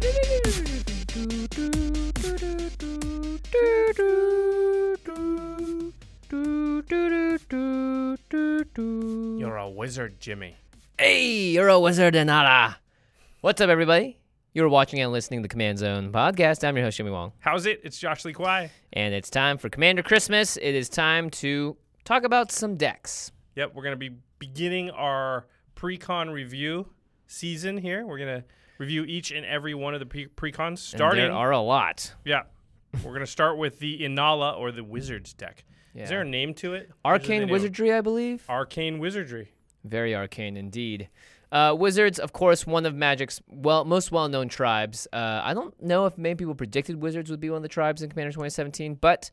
You're a wizard, Jimmy. Hey, you're a wizard and nada. What's up, everybody? You're watching and listening to the Command Zone podcast. I'm your host, Jimmy Wong. How's it? It's Josh Lee Kwai. And it's time for Commander Christmas. It is time to talk about some decks. Yep, we're going to be beginning our pre-con review season here. We're going to review each and every one of the pre- precons And starting. there are a lot. yeah. We're going to start with the Inalla or the Wizards deck. Yeah. Is there a name to it? Or is it the Arcane? Wizardry, I believe. Arcane Wizardry. Very arcane indeed. Uh, Wizards, of course, one of Magic's well most well-known tribes. Uh, I don't know if many people predicted Wizards would be one of the tribes in Commander 2017, but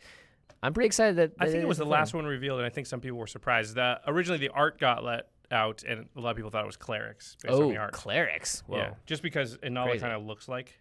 I'm pretty excited that. I think it was the last one revealed, and I think some people were surprised. that originally, the art got let out, and a lot of people thought it was clerics based on Oh, the art. clerics. Whoa. Yeah, just because Inalla Crazy. kind of looks like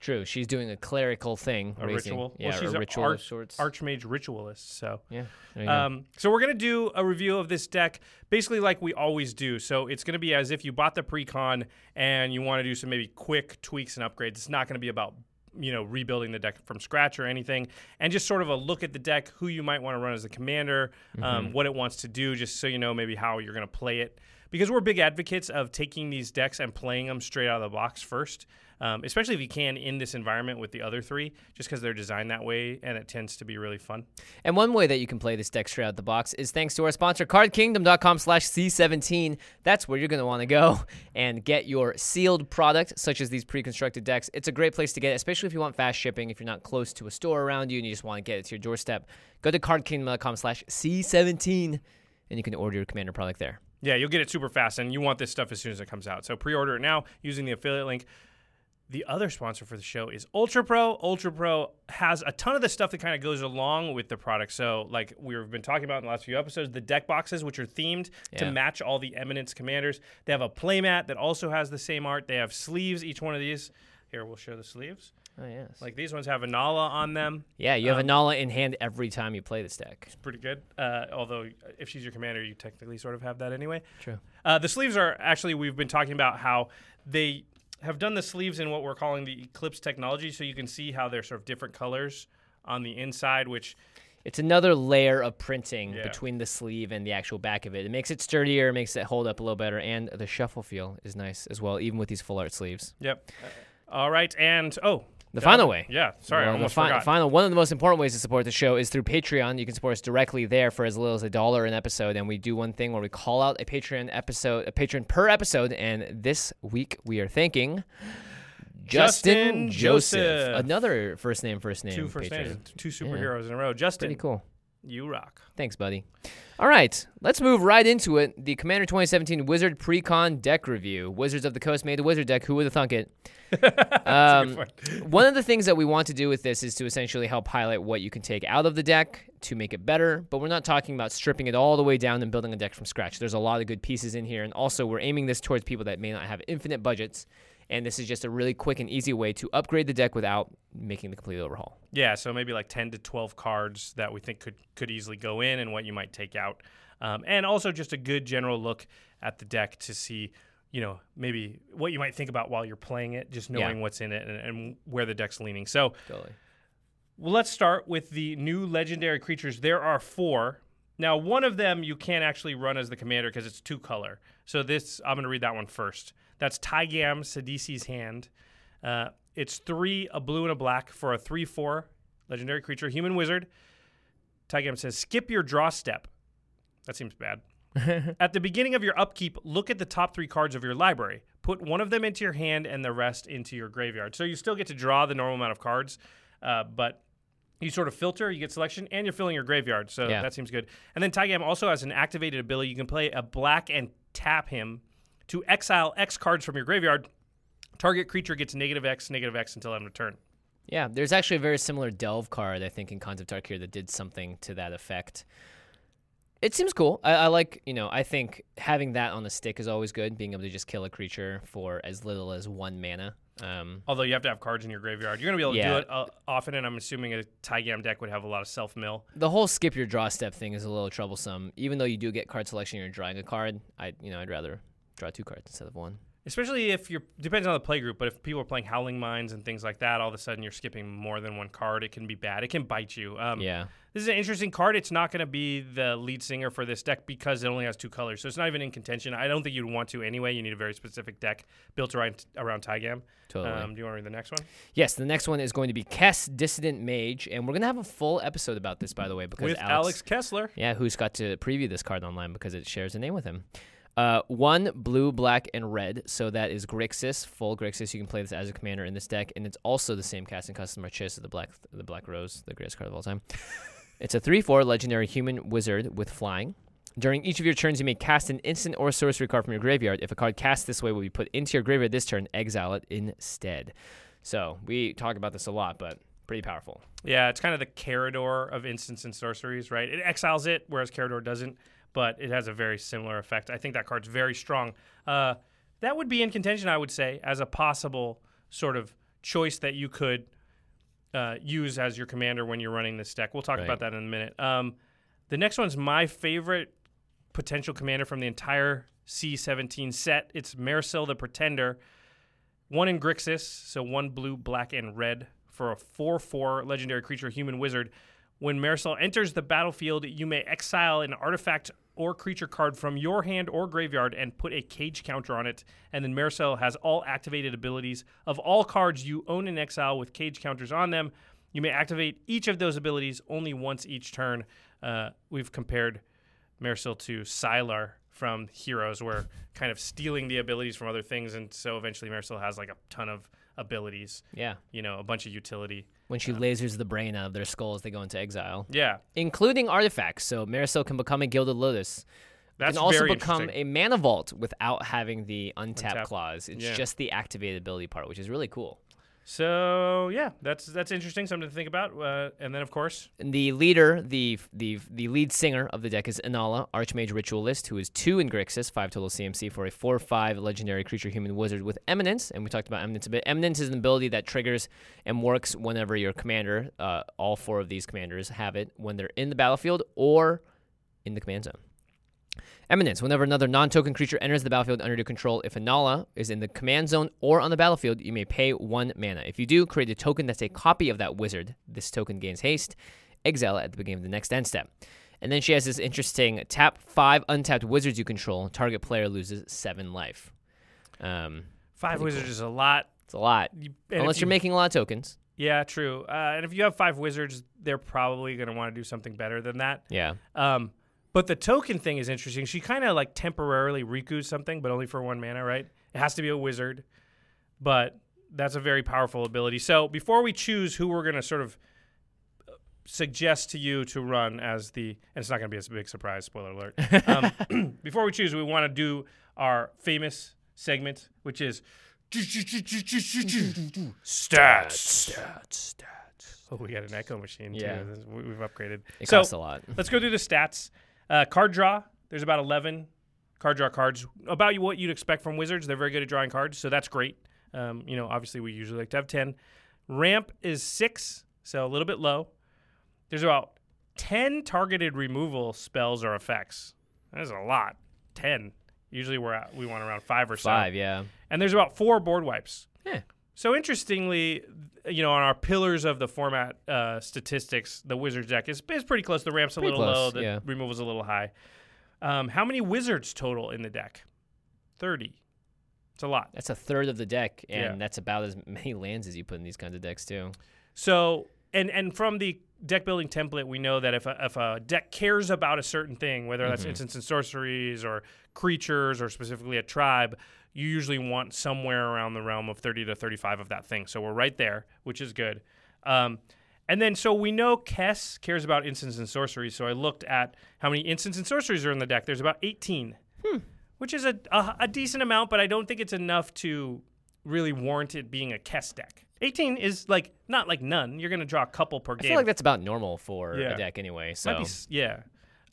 True. She's doing a clerical thing. a raising- ritual. Yeah, well, she's a an ritual arch- of sorts. archmage ritualist. So, yeah. there you go. um, so we're gonna do a review of this deck, basically like we always do. So it's gonna be as if you bought the pre-con and you want to do some maybe quick tweaks and upgrades. It's not gonna be about you know rebuilding the deck from scratch or anything, and just sort of a look at the deck, who you might want to run as a commander, um, what it wants to do, just so you know maybe how you're gonna play it. Because we're big advocates of taking these decks and playing them straight out of the box first, um, especially if you can in this environment with the other three, just because they're designed that way and it tends to be really fun. And one way that you can play this deck straight out of the box is thanks to our sponsor, cardkingdom.com slash C17. That's where you're going to want to go and get your sealed product, such as these pre-constructed decks. It's a great place to get it, especially if you want fast shipping, if you're not close to a store around you and you just want to get it to your doorstep. Go to cardkingdom.com slash C17 and you can order your commander product there. Yeah, you'll get it super fast, and you want this stuff as soon as it comes out. So pre-order it now using the affiliate link. The other sponsor for the show is Ultra Pro. Ultra Pro has a ton of the stuff that kind of goes along with the product. So, like we've been talking about in the last few episodes, the deck boxes, which are themed to match all the Eminence commanders. They have a playmat that also has the same art. They have sleeves. Each one of these. Here, we'll show the sleeves. Oh, yes. Like these ones have a Nala on them. yeah, you have um, a Nala in hand every time you play this deck. It's pretty good. Uh, although if she's your commander, you technically sort of have that anyway. True. Uh, the sleeves are actually we've been talking about how they have done the sleeves in what we're calling the Eclipse technology, so you can see how they're sort of different colors on the inside, which It's another layer of printing Yeah. between the sleeve and the actual back of it. It makes it sturdier, makes it hold up a little better, and the shuffle feel is nice as well, even with these full art sleeves. yep. all right, and oh, The final way. Yeah, sorry, I Well, the fi- forgot. final one of the most important ways to support the show is through Patreon. You can support us directly there for as little as a dollar an episode, and we do one thing where we call out a Patreon episode, a patron per episode. And this week we are thanking Justin Justin, Joseph, Joseph. another first name first name two first patron. names, two superheroes in a row. Justin, Pretty cool. You rock. Thanks, buddy. All right, let's move right into it. The Commander 2017 Wizard Precon deck review. Wizards of the Coast made the wizard deck. Who would have thunk it? um, one of the things that we want to do with this is to essentially help highlight what you can take out of the deck to make it better, but we're not talking about stripping it all the way down and building a deck from scratch. There's a lot of good pieces in here, and also we're aiming this towards people that may not have infinite budgets and this is just a really quick and easy way to upgrade the deck without making the complete overhaul. Yeah, so maybe like 10 to 12 cards that we think could could easily go in and what you might take out. Um, and also just a good general look at the deck to see, you know, maybe what you might think about while you're playing it, just knowing Yeah. what's in it and, and where the deck's leaning. So Totally. well, let's start with the new legendary creatures. There are four. Now, one of them you can't actually run as the commander because it's two color. So this, I'm going to read that one first. That's Taigam Sidisi's Hand. Uh, it's three, a blue and a black for a three-four legendary creature, human wizard. Taigam says, skip your draw step. That seems bad. at the beginning of your upkeep, look at the top three cards of your library. Put one of them into your hand and the rest into your graveyard. So you still get to draw the normal amount of cards, uh, but you sort of filter, you get selection, and you're filling your graveyard. So Yeah. that seems good. And then Taigam also has an activated ability. You can play a black and tap him to exile X cards from your graveyard. Target creature gets negative X, negative X until end of turn. Yeah, there's actually a very similar Delve card, I think, in Khans of Tarkir that did something to that effect. It seems cool. I, I like, you know, I think having that on the stick is always good, being able to just kill a creature for as little as one mana. Um, Although you have to have cards in your graveyard. You're going to be able to Yeah. do it uh, often, and I'm assuming a Taigam deck would have a lot of self mill. the whole skip your draw step thing is a little troublesome. Even though you do get card selection, you're drawing a card. I, you know, I'd rather draw two cards instead of one. Especially if you're depends on the play group, but if people are playing Howling Mines and things like that, all of a sudden you're skipping more than one card. It can be bad. It can bite you. Um, Yeah. This is an interesting card. It's not going to be the lead singer for this deck because it only has two colors, so it's not even in contention. I don't think you'd want to anyway. You need a very specific deck built around around Taigam. Totally. Um, do you want to read the next one? Yes, the next one is going to be Kess Dissident Mage, and we're gonna have a full episode about this, by the way, because With Alex Kessler. Yeah, who's got to preview this card online because it shares a name with him. Uh, one blue, black, and red. So that is Grixis, full Grixis. You can play this as a commander in this deck, and it's also the same cast and custom Marchesa, the black, the black rose, the greatest card of all time. it's a three-four legendary human wizard with flying. During each of your turns, you may cast an instant or sorcery card from your graveyard. If a card cast this way will be put into your graveyard this turn, exile it instead. So we talk about this a lot, but pretty powerful. Yeah, it's kind of the Karador of instants and sorceries, right? It exiles it, whereas Karador doesn't, but it has a very similar effect. I think that card's very strong. Uh, that would be in contention, I would say, as a possible sort of choice that you could uh, use as your commander when you're running this deck. We'll talk Right. about that in a minute. Um, the next one's my favorite potential commander from the entire C17 set. It's Mairsil the Pretender. One in Grixis, so one blue, black, and red for a 4 4 legendary creature, human wizard. When Mairsil enters the battlefield, you may exile an artifact or creature card from your hand or graveyard and put a cage counter on it. And then Mairsil has all activated abilities of all cards you own in exile with cage counters on them. You may activate each of those abilities only once each turn. Uh, we've compared Mairsil to Sylar from Heroes, where kind of stealing the abilities from other things, and so eventually Mairsil has like a ton of abilities. Yeah. You know, a bunch of utility. When she lasers the brain out of their skulls, they go into exile. Yeah, including artifacts. So Mairsil can become a Gilded Lotus. that's can also become a mana vault without having the untap Untap. clause. It's Yeah. just the activated ability part, which is really cool. So yeah, that's that's interesting, something to think about. Uh, and then of course, And the leader, the the the lead singer of the deck is Inalla, Archmage Ritualist, who is two in Grixis, five total CMC for a four-five legendary creature human wizard with Eminence. And we talked about Eminence a bit. Eminence is an ability that triggers and works whenever your commander, uh, all four of these commanders have it when they're in the battlefield or in the command zone. Eminence. Whenever another non-token creature enters the battlefield under your control, if Inalla is in the command zone or on the battlefield, you may pay one mana. If you do, create a token that's a copy of that wizard. This token gains haste. Exile at the beginning of the next end step. And then she has this interesting tap five untapped wizards you control. Target player loses seven life. Um, five wizards is a lot. it's a lot. You, Unless you're you- making a lot of tokens. Yeah, true. Uh, and if you have five wizards, they're probably going to want to do something better than that. Yeah. Um, but the token thing is interesting. She kind of like temporarily Riku's something, but only for one mana, right? It has to be a wizard, but that's a very powerful ability. So before we choose who we're going to sort of uh, suggest to you to run as the, and it's not going to be a big surprise, spoiler alert. Um, before we choose, we want to do our famous segment, which is stats. Stats. Stats. Oh, we got an echo machine too. Yeah. We- We've upgraded. It so costs a lot. let's go through the stats. Uh, card draw. There's about 11 card draw cards. About what you'd expect from wizards. They're very good at drawing cards, so that's great. Um, you know, obviously we usually like to have 10. Ramp is six, so a little bit low. There's about 10 targeted removal spells or effects. That's a lot. 10. Usually we're at, we want around five or so. Five, yeah. And there's about four board wipes. Yeah. So interestingly, you know, on our pillars of the format uh, statistics, the Wizards deck is, is pretty close. The ramp's a Pretty little low. The yeah. removal's a little high. Um, how many Wizards total in the deck? 30. It's a lot. That's a third of the deck, and Yeah. that's about as many lands as you put in these kinds of decks too. So, and and from the deck building template, we know that if a, if a deck cares about a certain thing, whether that's instants and sorceries or creatures or specifically a tribe, you usually want somewhere around the realm of 30 to 35 of that thing. So we're right there, which is good. Um, and then, so we know Kess cares about instants and sorceries. So I looked at how many instants and sorceries are in the deck. There's about 18, which is a, a, a decent amount, but I don't think it's enough to really warrant it being a Kess deck. 18 is like not like none. You're going to draw a couple per I game. feel like that's about normal for Yeah. a deck anyway. So be yeah.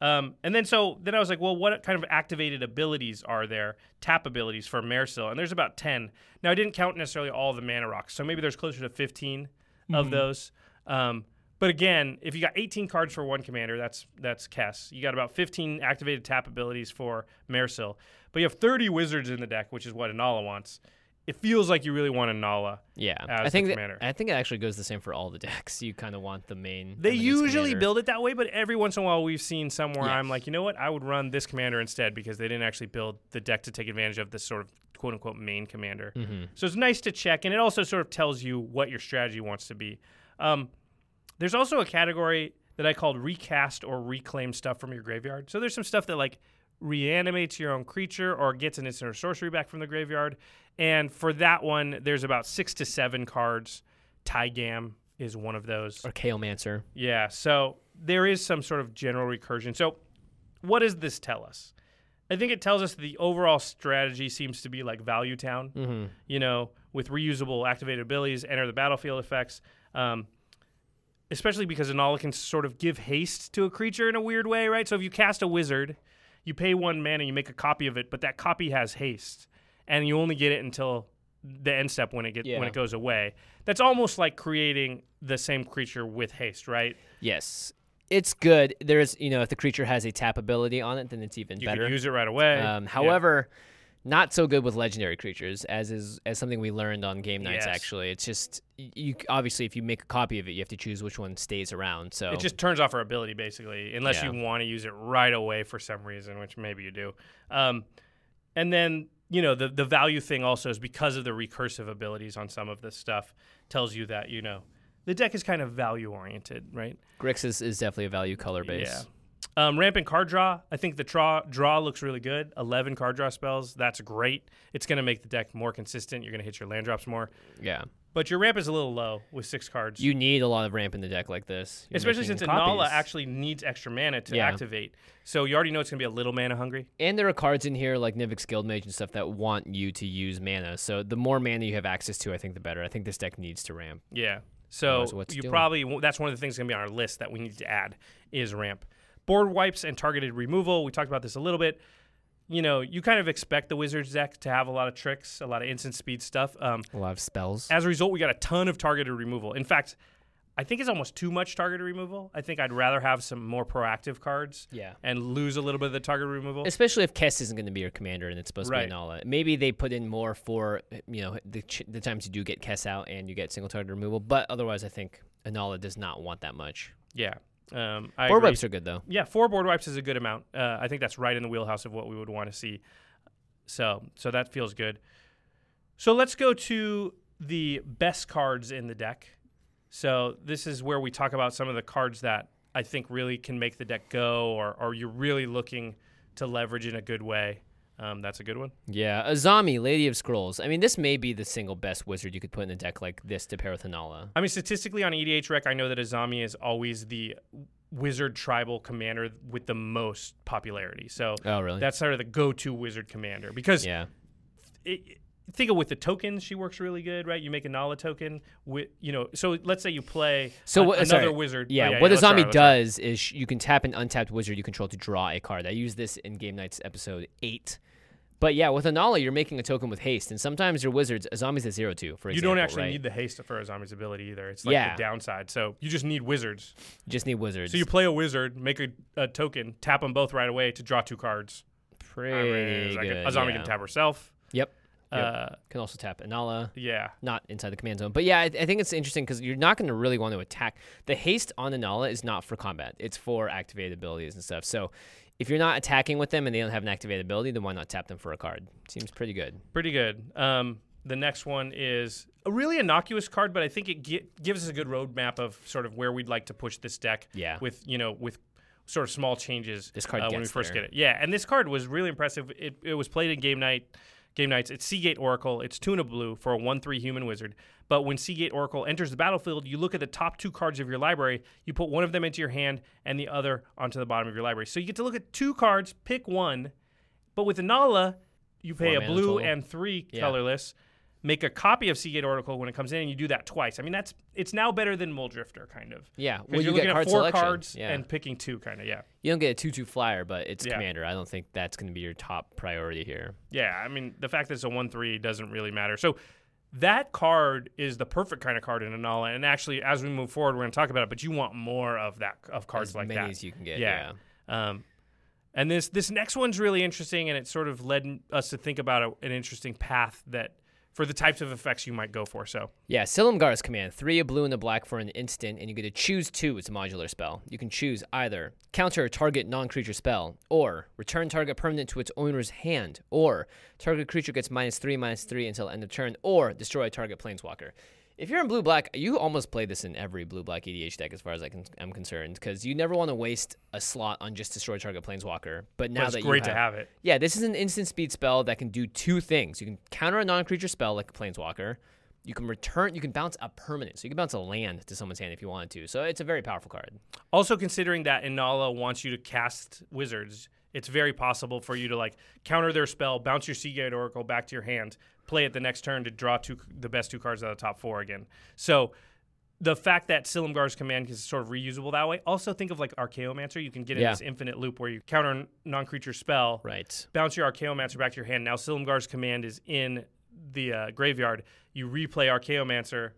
Um, and then so then I was like, well, what kind of activated abilities are there? Tap abilities for Mairsil, and there's about ten. Now I didn't count necessarily all the mana rocks, so maybe there's closer to 15 of those. Um, but again, if you got 18 cards for one commander, that's that's Kess. You got about 15 activated tap abilities for Mairsil, but you have 30 wizards in the deck, which is what Inalla wants. It feels like you really want a Nala. yeah, I the think that. I think it actually goes the same for all the decks. You kind of want the main. They usually commander. build it that way, but every once in a while we've seen somewhere I'm like, you know what, I would run this commander instead because they didn't actually build the deck to take advantage of this sort of quote unquote main commander. Mm-hmm. So it's nice to check, and it also sort of tells you what your strategy wants to be. Um, there's also a category that I called recast or reclaim stuff from your graveyard. So there's some stuff that like reanimates your own creature or gets an instant or sorcery back from the graveyard. And for that one, there's about six to seven cards. Taigam is one of those. or Kalemancer. Yeah, so there is some sort of general recursion. So, what does this tell us? I think it tells us the overall strategy seems to be like Value Town, Mm-hmm. you know, with reusable activated abilities, enter the battlefield effects, um, especially because Inalla can sort of give haste to a creature in a weird way, right? So, if you cast a wizard, you pay one mana, you make a copy of it, but that copy has haste, and you only get it until the end step when it get, when it goes away. That's almost like creating the same creature with haste, right? Yes, it's good. There's you know if the creature has a tap ability on it, then it's even You better. could use it right away. Um, Yeah. however, not so good with legendary creatures, as is as something we learned on game nights. Yes. Actually, it's just you obviously if you make a copy of it, you have to choose which one stays around. So it just turns off her ability basically, unless Yeah. you want to use it right away for some reason, which maybe you do. Um, and then you know the the value thing also is because of the recursive abilities on some of this stuff tells you that you know the deck is kind of value oriented, right? Grixis, is definitely a value color base. Yeah. Um, rampant card draw. I think the draw draw looks really good. Eleven card draw spells. That's great. It's going to make the deck more consistent. You're going to hit your land drops more. Yeah. But your ramp is a little low with six cards. You need a lot of ramp in the deck like this, You're Especially since Inalla copies. actually needs extra mana to Yeah. activate. So you already know it's going to be a little mana hungry. And there are cards in here like Nivix Guildmage and stuff that want you to use mana. So the more mana you have access to, I think the better. I think this deck needs to ramp. Yeah. So you doing. probably that's one of the things going to be on our list that we need to add is ramp. Board wipes and targeted removal. We talked about this a little bit. You know, you kind of expect the Wizards deck to have a lot of tricks, a lot of instant speed stuff. Um, A lot of spells. as a result, we got a ton of targeted removal. In fact, I think it's almost too much targeted removal. I think I'd rather have some more proactive cards Yeah. and lose a little bit of the target removal. Especially if Kess isn't going to be your commander and it's supposed Right. to be Nala. Maybe they put in more for you know the ch- the times you do get Kess out and you get single target removal. But otherwise, I think Inalla does not want that much. yeah. Um, I Board agree. wipes are good though. Yeah, four board wipes is a good amount. Uh, I think that's right in the wheelhouse of what we would want to see. So, so that feels good. So let's go to the best cards in the deck. So this is where we talk about some of the cards that I think really can make the deck go, or are you're really looking to leverage in a good way. Um, that's a good one. Yeah, a Azami, Lady of Scrolls. I mean, this may be the single best wizard you could put in a deck like this to pair with Inalla. I mean, statistically on EDHREC, I know that a Azami is always the wizard tribal commander with the most popularity. So Oh, really? that's sort of the go-to wizard commander because yeah. it, think of with the tokens, she works really good, right? You make a Nala token with, you know, so let's say you play So a- another sorry. wizard. Yeah, Oh, what let's try, Azami let's does is sh- you can tap an untapped wizard you control to draw a card. I used this in Game Night's episode eight. But yeah, with Inalla, you're making a token with haste, and sometimes your wizards, a zombie's at zero two, for example. You example. don't actually right? need the haste for Azami's ability either. It's like Yeah. the downside. So you just need wizards. You just need wizards. So you play a wizard, make a, a token, tap them both right away to draw two cards. pretty I mean, like good. a, Azami yeah. can tap herself. Yep. Yep. Uh, Can also tap Inalla. yeah. not inside the command zone. But yeah, I, I think it's interesting because you're not going to really want to attack. The haste on Inalla is not for combat; it's for activated abilities and stuff. So if you're not attacking with them and they don't have an activated ability, then why not tap them for a card? Seems pretty good. Pretty good. Um, the next one is a really innocuous card, but I think it gi- gives us a good roadmap of sort of where we'd like to push this deck. Yeah. With you know with sort of small changes. This card uh, when we first there. get it. Yeah, and this card was really impressive. It, it was played in game night. Game nights. It's Seagate Oracle. It's Tuna Blue for a one-three human wizard. But when Seagate Oracle enters the battlefield, you look at the top two cards of your library. You put one of them into your hand and the other onto the bottom of your library. So you get to look at two cards, pick one. But with Inalla, you pay Four a blue total. and three Yeah. colorless. Make a copy of Seagate Oracle when it comes in, and you do that twice. I mean, that's it's now better than Mulldrifter, kind of. Yeah, well, you're you looking at four selection. cards Yeah. and picking two, kind of. Yeah, You don't get a two-two flyer, but it's Yeah. commander. I don't think that's going to be your top priority here. yeah. I mean, the fact that it's a one-three doesn't really matter. So that card is the perfect kind of card in Inalla. And actually, as we move forward, we're going to talk about it. But you want more of that of cards as like that. as you can get. Yeah. Yeah. Um, and this this next one's really interesting, and it sort of led us to think about a, an interesting path that for the types of effects you might go for. So Yeah, Silumgar's command. Three a blue and a black for an instant, and you get to choose two. It's a modular spell. You can choose either counter target non creature spell, or return target permanent to its owner's hand, or target creature gets minus three, minus three until end of turn, or destroy target planeswalker. If you're in blue black, you almost play this in every blue black EDH deck, as far as I can, am concerned, because you never want to waste a slot on just destroy target planeswalker. But now but it's that great you to have it. yeah, this is an instant speed spell that can do two things. You can counter a non-creature spell like a planeswalker. You can return. You can bounce a permanent, so you can bounce a land to someone's hand if you wanted to. So it's a very powerful card. Also, considering that Inalla wants you to cast wizards, it's very possible for you to like counter their spell, bounce your Seagate Oracle back to your hand, play it the next turn to draw two the best two cards out of the top four again. So the fact that Silumgar's command is sort of reusable that way. Also, think of like Archaeomancer. You can get in Yeah. this infinite loop where you counter a non-creature spell, Right. bounce your Archaeomancer back to your hand. Now Silumgar's command is in the uh, graveyard. You replay Archaeomancer,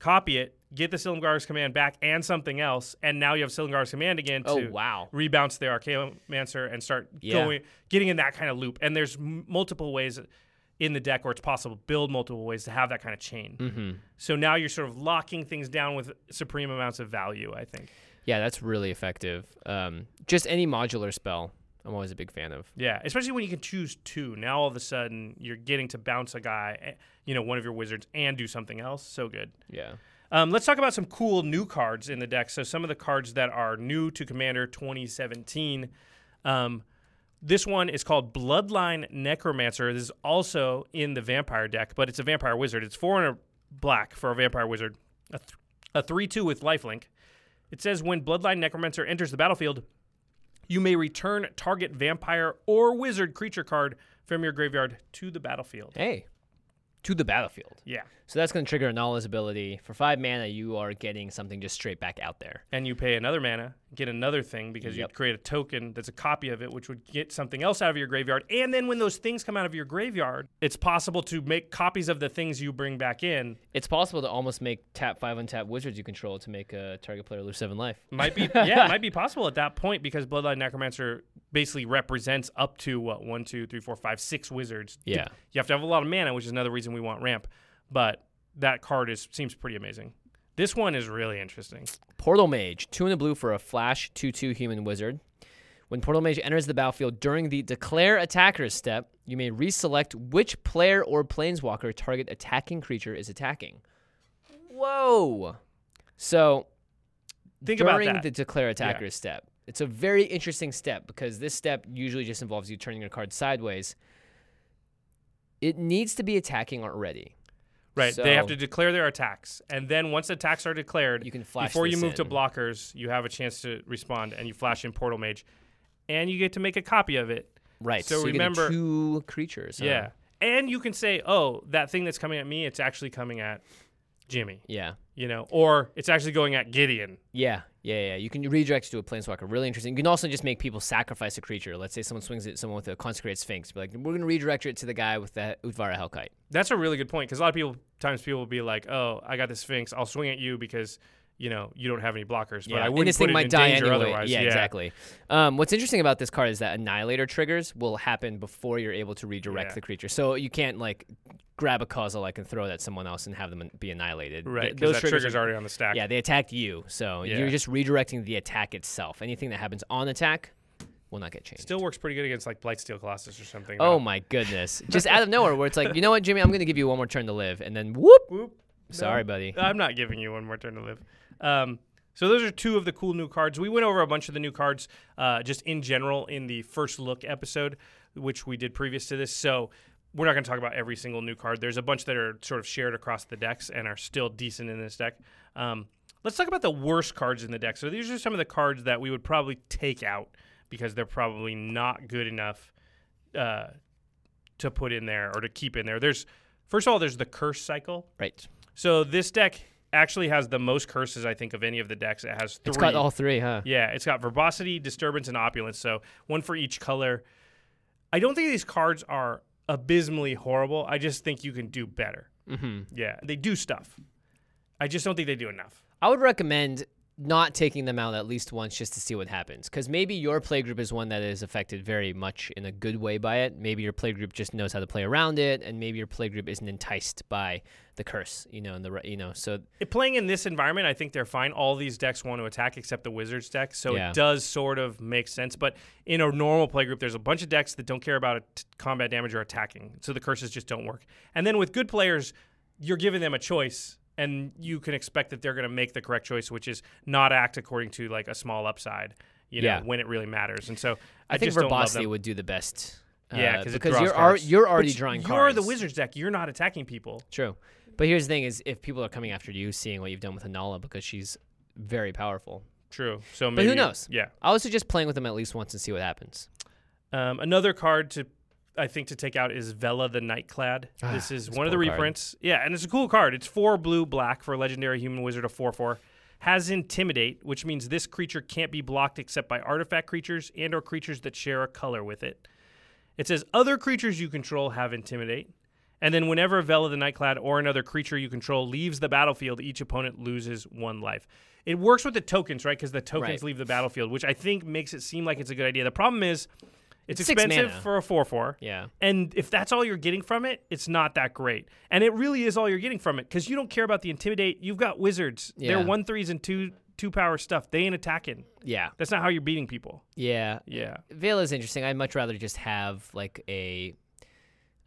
copy it, get the Silumgar's command back and something else, and now you have Silumgar's command again to Oh wow. rebounce the Archaeomancer and start Yeah. going, getting in that kind of loop. And there's m- multiple ways in the deck where it's possible to build multiple ways to have that kind of chain. Mm-hmm. So now you're sort of locking things down with supreme amounts of value. I think. Yeah, that's really effective. Um, just any modular spell, I'm always a big fan of. Yeah, especially when you can choose two. Now all of a sudden you're getting to bounce a guy, eh, you know, one of your wizards, and do something else. So good. Yeah. Um, let's talk about some cool new cards in the deck. So some of the cards that are new to Commander 2017. Um, this one is called Bloodline Necromancer. This is also in the Vampire deck, but it's a Vampire Wizard. It's four and a black for a Vampire Wizard. A, th- a three-two with lifelink. It says when Bloodline Necromancer enters the battlefield, you may return target vampire or wizard creature card from your graveyard to the battlefield. Hey, to the battlefield. Yeah. So that's going to trigger Inalla's ability. For five mana, you are getting something just straight back out there. and you pay another mana, get another thing because Yep. you create a token that's a copy of it, which would get something else out of your graveyard. And then when those things come out of your graveyard, it's possible to make copies of the things you bring back in. It's possible to almost make tap five untap wizards you control to make a target player lose seven life. Might be, yeah, it might be possible at that point because Bloodline Necromancer basically represents up to what one, two, three, four, five, six wizards. Yeah. you have to have a lot of mana, which is another reason we want ramp. But that card is seems pretty amazing. This one is really interesting. Portal Mage, two in the blue for a flash 2 2 human wizard. When Portal Mage enters the battlefield during the declare attackers step, you may reselect which player or planeswalker target attacking creature is attacking. Whoa! So, Think about during that. the declare attackers step, it's a very interesting step because this step usually just involves you turning your card sideways. It needs to be attacking already. Right. they have to declare their attacks. And then once attacks are declared, You can flash before you move to blockers, you have a chance to respond and you flash in Portal Mage. And you get to make a copy of it. Right. So you get remember- two creatures. huh? Yeah. And you can say, oh, that thing that's coming at me, it's actually coming at Jimmy. Yeah. You know, or it's actually going at Gideon. Yeah, yeah, yeah. You can redirect it to a planeswalker. Really interesting. You can also just make people sacrifice a creature. Let's say someone swings at someone with a consecrated sphinx. Be like, we're going to redirect it to the guy with the Utvara Hellkite. That's a really good point because a lot of people times people will be like, "Oh, I got the Sphinx. I'll swing at you because you know you don't have any blockers." But I and wouldn't this put thing it might in die danger anyway. otherwise. Yeah, exactly. Um, what's interesting about this card is that Annihilator triggers will happen before you're able to redirect Yeah. the creature. So you can't like grab a Kozilek and throw it at someone else and have them be annihilated. Right, Th- because that triggers trigger's are- already on the stack. Yeah, they attacked you, so Yeah. you're just redirecting the attack itself. Anything that happens on attack will not get changed. Still works pretty good against like Blightsteel Colossus or something. Oh my goodness! Just out of nowhere, where it's like, you know what, Jimmy, I'm going to give you one more turn to live, and then whoop. Whoop. Sorry, No. buddy. I'm not giving you one more turn to live. Um, so those are two of the cool new cards. We went over a bunch of the new cards uh, just in general in the first look episode, which we did previous to this. So we're not going to talk about every single new card. There's a bunch that are sort of shared across the decks and are still decent in this deck. Um, let's talk about the worst cards in the deck. So these are some of the cards that we would probably take out because they're probably not good enough uh, to put in there or to keep in there. There's first of all, there's the curse cycle. Right. So this deck actually has the most curses, I think, of any of the decks. It has three. It's got all three, huh? yeah, it's got verbosity, disturbance, and opulence. So one for each color. I don't think these cards are abysmally horrible. I just think you can do better. Mm-hmm. Yeah, they do stuff. I just don't think they do enough. I would recommend not taking them out at least once just to see what happens. Because maybe your playgroup is one that is affected very much in a good way by it. Maybe your playgroup just knows how to play around it, and maybe your playgroup isn't enticed by the curse. You know, and the you know, so It, playing in this environment, I think they're fine. All these decks want to attack except the Wizards deck, so Yeah. it does sort of make sense. But in a normal playgroup, there's a bunch of decks that don't care about t- combat damage or attacking, so the curses just don't work. And then with good players, you're giving them a choice, and you can expect that they're going to make the correct choice, which is not act according to like a small upside. You know, Yeah. when it really matters. And so I, I, think just verbosity would do the best. Yeah, uh, it because you're al- you're already But drawing You're cards. the Wizards deck. You're not attacking people. True, but here's the thing: is if people are coming after you, seeing what you've done with Inalla because she's very powerful. True. So But who knows? Yeah. I would suggest playing with them at least once and see what happens. Um, another card to, I think, to take out is Vela the Nightclad. Ah, this is one of the poor card. reprints. Yeah, and it's a cool card. It's four blue, black for a legendary human wizard of four four. Has intimidate, which means this creature can't be blocked except by artifact creatures and or creatures that share a color with it. It says other creatures you control have intimidate. And then whenever Vela the Nightclad or another creature you control leaves the battlefield, each opponent loses one life. It works with the tokens, right? Because the tokens Right. leave the battlefield, which I think makes it seem like it's a good idea. The problem is it's, six expensive mana. for a 4 4. Yeah. And if that's all you're getting from it, it's not that great. And it really is all you're getting from it because you don't care about the intimidate. You've got wizards. Yeah. They're Yeah. one threes and two two power stuff. They ain't attacking. Yeah. That's not how you're beating people. Yeah. Yeah. Veil is interesting. I'd much rather just have like a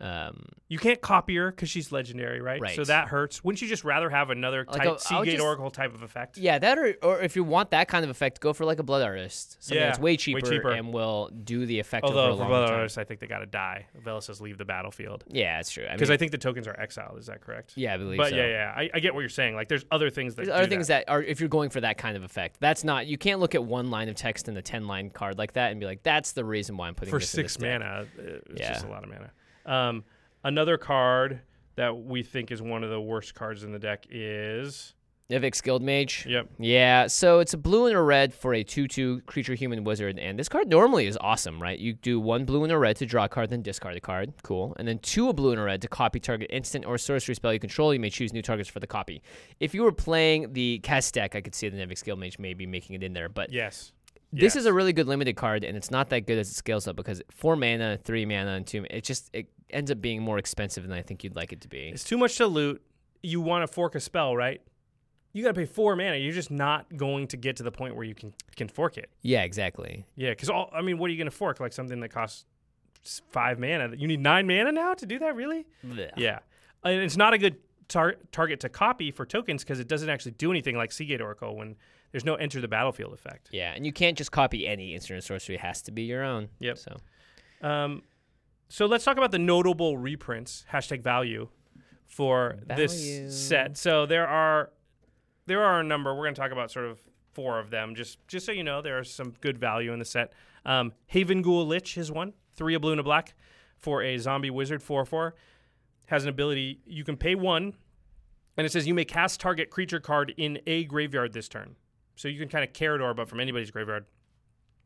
um You can't copy her because she's legendary, right? Right. So that hurts. Wouldn't you just rather have another Like type a- I would Seagate just- Oracle type of effect? yeah, that or or if you want that kind of effect, go for like a blood artist. Something Yeah, that's way way cheaper, cheaper. and will do the effect Although over a long Blood time. Artists, I think they got to die. Vela says leave the battlefield Yeah, that's true. I because mean, I think the tokens are exiled. Is that correct? yeah, I believe But so. yeah, yeah, I, I get what you're saying. Like, there's other things that There's other things that. are if you're going for that kind of effect. That's not you can't look at one line of text in a ten line card like that and be like, that's the reason why I'm putting for this in six deck." mana. uh, It's Yeah. just a lot of mana. Um, another card that we think is one of the worst cards in the deck is Nivix Guild Mage. yep. Yeah, so it's a blue and a red for a 2 2 creature human wizard. And this card normally is awesome, right? You do one blue and a red to draw a card, then discard a card. Cool. And then two a blue and a red to copy target instant or sorcery spell you control. You may choose new targets for the copy. If you were playing the Kess deck, I could see the Nivix Guild Mage maybe making it in there. But Yes. This Yes. is a really good limited card, and it's not that good as it scales up because four mana, three mana, and two. It just it ends up being more expensive than I think you'd like it to be. It's too much to loot. You want to fork a spell, right? You got to pay four mana. You're just not going to get to the point where you can can fork it. Yeah, exactly. Yeah, because all I mean, what are you going to fork? Like something that costs five mana. You need nine mana now to do that, really? Blech. Yeah, and it's not a good tar- target to copy for tokens because it doesn't actually do anything like Seagate Oracle when there's no enter the battlefield effect. Yeah, and you can't just copy any instant or sorcery; it has to be your own. Yep. So Um, so let's talk about the notable reprints hashtag value for Value. this set. So there are there are a number. We're going to talk about sort of four of them. Just just so you know, there are some good value in the set. Um, Havengul Lich is one, three a blue and a black for a zombie wizard four four. Has an ability you can pay one, And it says you may cast target creature card in a graveyard this turn. So you can kind of Karador, but from anybody's graveyard.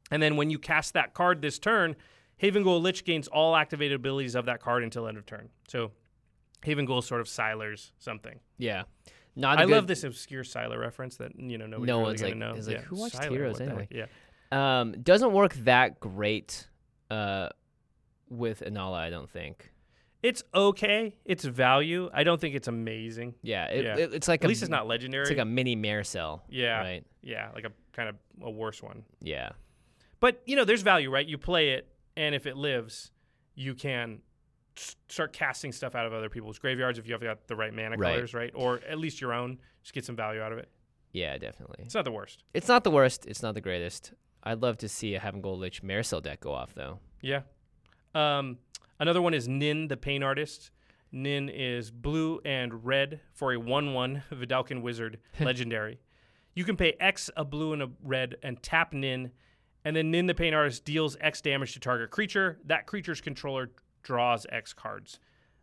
And then when you cast that card this turn, Havengul Lich gains all activated abilities of that card until end of turn. So Havengul sort of Sylars something. Yeah. Not I good, love this obscure Sylar reference that you know nobody's No really one's like- know. is like, Yeah, who watched Sylar, Heroes anyway? Yeah, Um, doesn't work that great uh, with Inalla, I don't think. It's okay. It's value. I don't think it's amazing. Yeah, it, Yeah. it- it's like At a, least it's not legendary. It's like a mini Mairsil. yeah, Right. yeah, like a kind of a worse one. Yeah. But you know, there's value, right? You play it, and if it lives, you can start casting stuff out of other people's graveyards if you have got the right mana Right. colors, right? Or at least your own. Just get some value out of it. Yeah, definitely. It's not the worst. It's not the worst. It's not the greatest. I'd love to see a Havengul Lich Mairsil deck go off though. Yeah. Um, another one is Nin, the Pain Artist. Nin is blue and red for a 1 1 Vedalken Wizard legendary. You can pay X, a blue and a red, and tap Nin. And then Nin, the Pain Artist, deals X damage to target creature. That creature's controller draws X cards.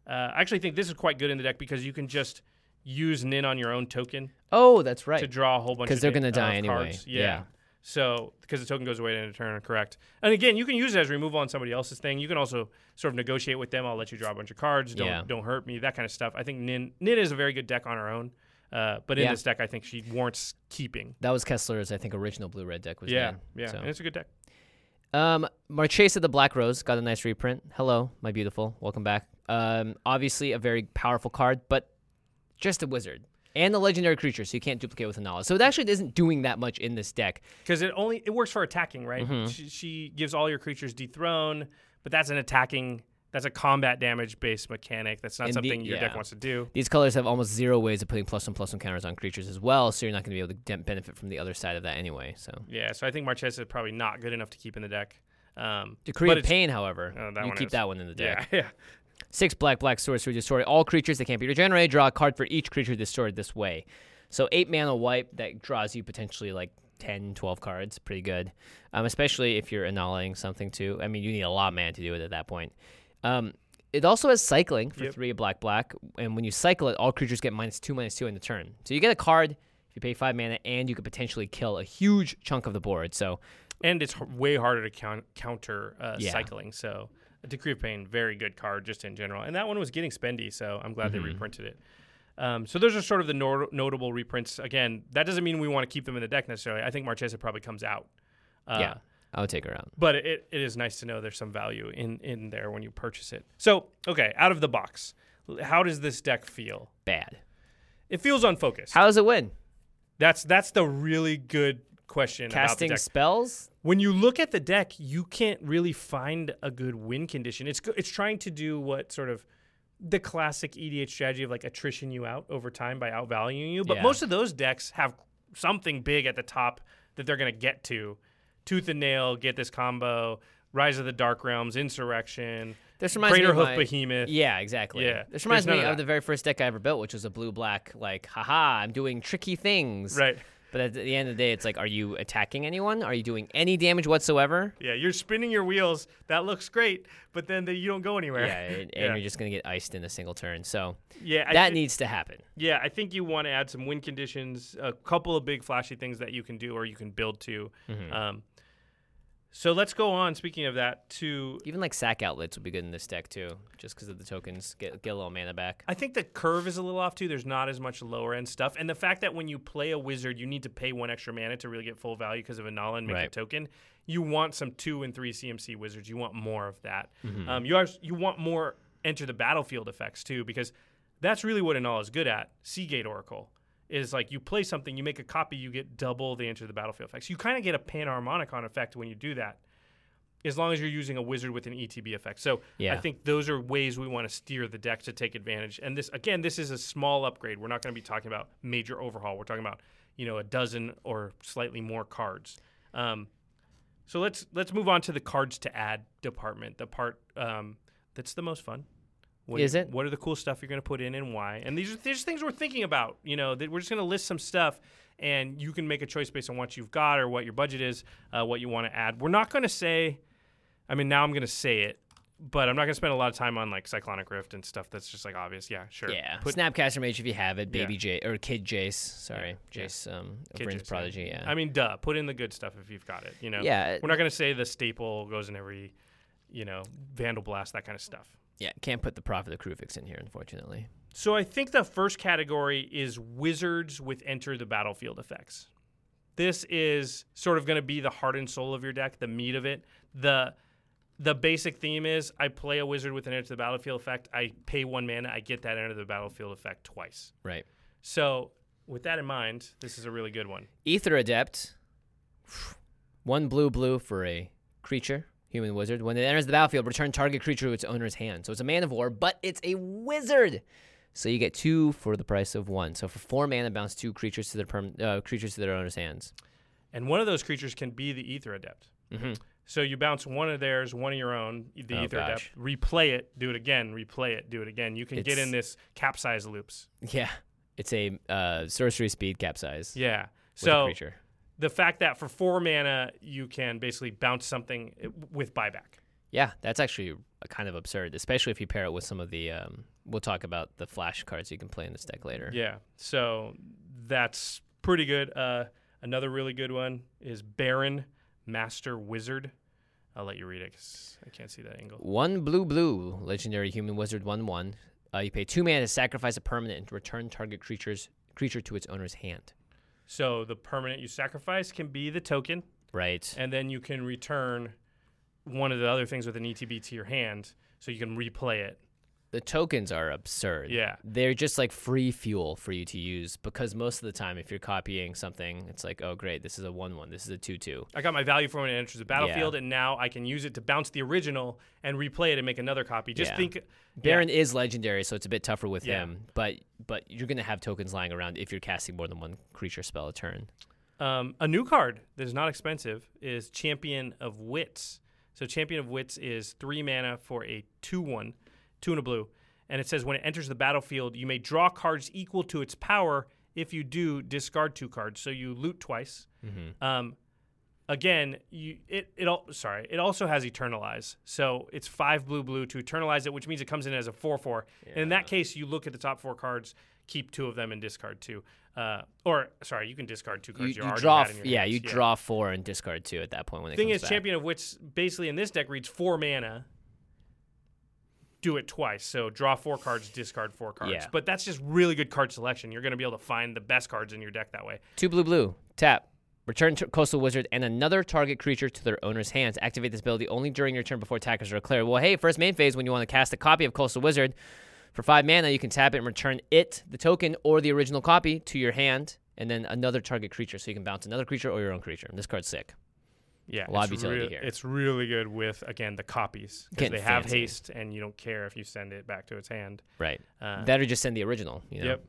Uh, I actually think this is quite good in the deck because you can just use Nin on your own token Oh, that's right. to draw a whole bunch 'Cause of they're gonna die of anyway. cards. Yeah. Yeah. So because the token goes away in a turn, correct? And again, you can use it as removal on somebody else's thing. You can also sort of negotiate with them. I'll let you draw a bunch of cards. Don't Yeah. don't hurt me. That kind of stuff. I think Nin Nin is a very good deck on her own. Uh, but in Yeah. this deck, I think she warrants keeping. That was Kessler's, I think, original blue red deck was Yeah, Nin, yeah, so. and it's a good deck. Um, Marchesa the Black Rose got a nice reprint. Hello, my beautiful. Welcome back. Um, obviously a very powerful card, but just a wizard and the legendary creature, so you can't duplicate with Inalla. So it actually isn't doing that much in this deck. Because it only it works for attacking, right? Mm-hmm. She, she gives all your creatures dethrone, but that's an attacking. That's a combat damage based mechanic. That's not And the- something your deck wants to do. These colors have almost zero ways of putting plus one plus one counters on creatures as well, so you're not going to be able to benefit from the other side of that anyway. So Yeah, so I think Marchesa is probably not good enough to keep in the deck. Um, Decree of Pain, however, Oh, you keep is. that one in the deck. Yeah, yeah. Six black, black sorcery, destroy all creatures that can't be regenerated. Draw a card for each creature destroyed this way. So eight mana wipe that draws you potentially like 10, 12 cards. Pretty good. Um, especially if you're annihilating something too. I mean, you need a lot of mana to do it at that point. Um, it also has cycling for Yep. three black, black. And when you cycle it, all creatures get minus two, minus two in the turn. So you get a card if you pay five mana, and you could potentially kill a huge chunk of the board. So and it's way harder to count, counter uh, Yeah. cycling. So, Decree of Pain, very good card just in general. And that one was getting spendy, so I'm glad Mm-hmm. they reprinted it. Um, so those are sort of the nor- notable reprints. Again, that doesn't mean we want to keep them in the deck necessarily. I think Marchesa probably comes out. Uh, yeah, I would take her out. But it, it is nice to know there's some value in, in there when you purchase it. So, okay, out of the box, how does this deck feel? Bad. It feels unfocused. How does it win? that's that's the really good question Casting spells? when you look at the deck, you can't really find a good win condition. It's it's trying to do what sort of the classic EDH strategy of like attrition you out over time by outvaluing you. But Yeah. most of those decks have something big at the top that they're going to get to. Tooth and Nail, get this combo. Rise of the Dark Realms, Insurrection, This reminds me Greater of Hoof my- Behemoth. Yeah, exactly. Yeah, This reminds me of of, the very first deck I ever built, which was a blue black, like, haha, I'm doing tricky things. Right. But at the end of the day, it's like, are you attacking anyone? Are you doing any damage whatsoever? Yeah, you're spinning your wheels. That looks great, but then the, you don't go anywhere. Yeah, and, Yeah. you're just going to get iced in a single turn. So Yeah, that thi- needs to happen. Yeah, I think you want to add some win conditions, a couple of big flashy things that you can do or you can build to. Mm-hmm. Um, so let's go on. Speaking of that, to Even like sack outlets would be good in this deck, too, just because of the tokens. Get, get a little mana back. I think the curve is a little off too. There's not as much lower end stuff, and the fact that when you play a wizard, you need to pay one extra mana to really get full value because of a null and make a token. You want some two and three CMC wizards. You want more of that. Mm-hmm. Um, you are, you want more enter the battlefield effects too because that's really what Anal is good at. Seagate Oracle is like you play something, you make a copy, you get double the enter the battlefield effects. You kind of get a panharmonicon effect when you do that. As long as you're using a wizard with an ETB effect. So I think those are ways we want to steer the deck to take advantage. And this again, this is a small upgrade. We're not going to be talking about major overhaul. We're talking about you know a dozen or slightly more cards. Um, so let's let's move on to the cards to add department. The part um, that's the most fun. What Is it? What are the cool stuff you're going to put in and why? And these are these are things we're thinking about. You know, that we're just going to list some stuff, and you can make a choice based on what you've got or what your budget is, uh, what you want to add. We're not going to say. I mean, now I'm going to say it. but I'm not gonna spend a lot of time on like Cyclonic Rift and stuff that's just like obvious. Yeah, sure. Yeah, Put Snapcaster Mage if you have it, Yeah. Baby J or Kid Jace. Sorry, Yeah. Jace. Um, Kid Jace, yeah. Prodigy. Yeah. I mean, duh. Put in the good stuff if you've got it. You know. Yeah. We're not gonna say the staple goes in every, you know, Vandal Blast that kind of stuff. Yeah, can't put the Prophet of the Kruphix in here, unfortunately. So I think the first category is wizards with enter the battlefield effects. This is sort of going to be the heart and soul of your deck, the meat of it. The the basic theme is I play a wizard with an enter the battlefield effect. I pay one mana, I get that enter the battlefield effect twice. Right. So with that in mind, this is a really good one. Aether Adept. One blue blue for a creature, human wizard. When it enters the battlefield, return target creature to its owner's hand. So it's a Man-o'-War, but it's a wizard. So you get two for the price of one. So for four mana, bounce two creatures to their perm- uh, creatures to their owner's hands. And one of those creatures can be the Aether Adept. Mhm. So you bounce one of theirs, one of your own, the Oh, Aether gosh. Adept, replay it, do it again, replay it, do it again. You can get in this capsize loops. Yeah, it's a uh, sorcery speed capsize. Yeah. So creature. The fact that for four mana you can basically bounce something with buyback. Yeah, that's actually a kind of absurd, especially if you pair it with some of the. Um, we'll talk about the flash cards you can play in this deck later. Yeah. So that's pretty good. Uh, another really good one is Barrin Master Wizard. I'll let you read it because I can't see that angle. One blue blue legendary human wizard one one. Uh, you pay two mana to sacrifice a permanent and return target creature's creature to its owner's hand. So the permanent you sacrifice can be the token, Right. and then you can return one of the other things with an ETB to your hand, so you can replay it. The tokens are absurd. Yeah. They're just like free fuel for you to use because most of the time, if you're copying something, it's like, oh, great, this is a 1 1, this is a 2 2. I got my value for when it enters the battlefield, and now I can use it to bounce the original and replay it and make another copy. Just Yeah. think, Barrin is legendary, so it's a bit tougher with Yeah. him, but but you're going to have tokens lying around if you're casting more than one creature spell a turn. Um, a new card that is not expensive is Champion of Wits. So Champion of Wits is three mana for a two-one, two and a blue, and it says when it enters the battlefield, you may draw cards equal to its power. If you do, discard two cards. So you loot twice. Um, again, you it it all sorry, it also has Eternalize. So it's five blue blue to Eternalize it, which means it comes in as a four four. And in that case, you look at the top four cards, keep two of them and discard two. Uh, or sorry, you can discard two You, cards. you already draw, f- yeah, hands. you draw four and discard two at that point when the Thing is, back. Champion of Wits basically in this deck reads four mana. Do it twice, so draw four cards, discard four cards. Yeah. But that's just really good card selection. You're going to be able to find the best cards in your deck that way. Two blue blue. Tap. Return to Coastal Wizard and another target creature to their owner's hands. Activate this ability only during your turn before attackers are declared. Well, hey, first main phase when you want to cast a copy of Coastal Wizard for five mana, you can tap it and return it, the token, or the original copy to your hand, and then another target creature. So you can bounce another creature or your own creature. And this card's sick. Yeah, A lot of it's utility real- here. It's really good with again the copies because they have fancy. haste, and you don't care if you send it back to its hand. Right. Uh, that or just send the original. You know? Yep.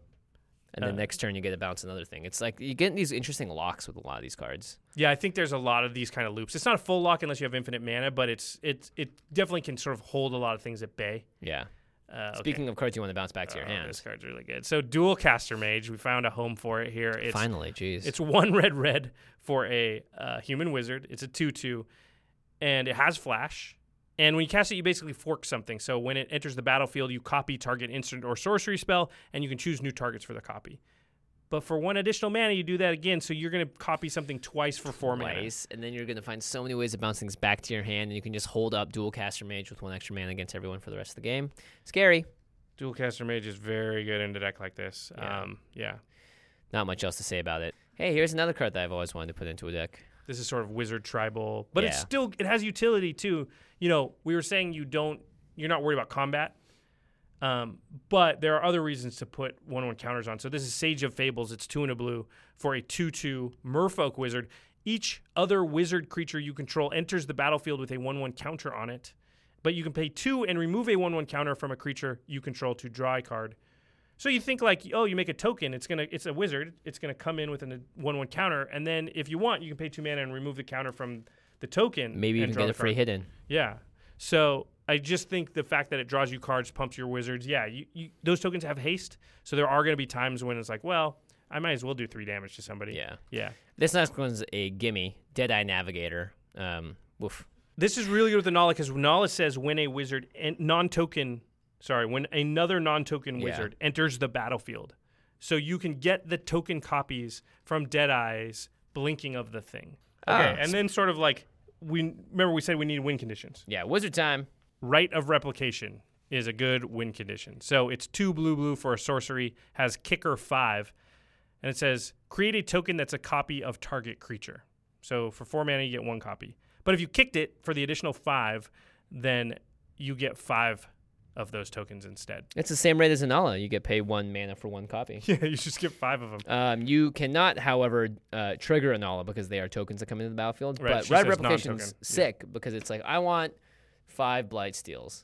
And then Uh, next turn you get to bounce another thing. It's like you get these interesting locks with a lot of these cards. Yeah, I think there's a lot of these kind of loops. It's not a full lock unless you have infinite mana, but it's it it definitely can sort of hold a lot of things at bay. Yeah. Uh, okay. Speaking of cards you want to bounce back to your Oh, hand. this card's really good. So Dualcaster Mage, we found a home for it here. It's Finally, jeez. It's one red red for a uh, human wizard. It's a two two, and it has flash. And when you cast it, you basically fork something. So when it enters the battlefield, you copy target instant or sorcery spell, and you can choose new targets for the copy. But for one additional mana, you do that again. So you're going to copy something twice for four mana. twice, and then you're gonna find so many ways to bounce things back to your hand, and you can just hold up Dualcaster Mage with one extra mana against everyone for the rest of the game. Scary. Dualcaster Mage is very good in a deck like this. Yeah. Um, yeah. Not much else to say about it. Hey, here's another card that I've always wanted to put into a deck. This is sort of wizard tribal, but it's still it has utility too. You know, we were saying you don't you're not worried about combat. Um, but there are other reasons to put one one counters on. So this is Sage of Fables. It's two and a blue for a two two Merfolk wizard. Each other wizard creature you control enters the battlefield with a one one counter on it. But you can pay two and remove a one one counter from a creature you control to draw a card. So you think like, oh, you make a token. It's gonna, it's a wizard. It's gonna come in with a one-one counter, and then if you want, you can pay two mana and remove the counter from the token. Maybe even draw get a free hidden. Yeah. So I just think the fact that it draws you cards pumps your wizards. Yeah, you, you, those tokens have haste, so there are gonna be times when it's like, well, I might as well do three damage to somebody. Yeah. Yeah. This next one's a gimme. Deadeye Navigator. Um, woof. This is really good with the Inalla because Inalla says when a wizard en- non-token, sorry, when another non-token Yeah. wizard enters the battlefield, so you can get the token copies from Deadeye's blinking of the thing. Okay, Ah. and then sort of like we remember we said we need win conditions. Yeah, wizard time. Rite of replication is a good win condition. So it's two blue blue for a sorcery, has kicker five, and it says create a token that's a copy of target creature. So for four mana, you get one copy. But if you kicked it for the additional five, then you get five of those tokens instead. It's the same rate as Inalla. You get paid one mana for one copy. Yeah, you just get five of them. Um, you cannot, however, uh, trigger Inalla because they are tokens that come into the battlefield. Right, but she Rite says of Replication's non-token. Yeah. sick because it's like I want five Blightsteels.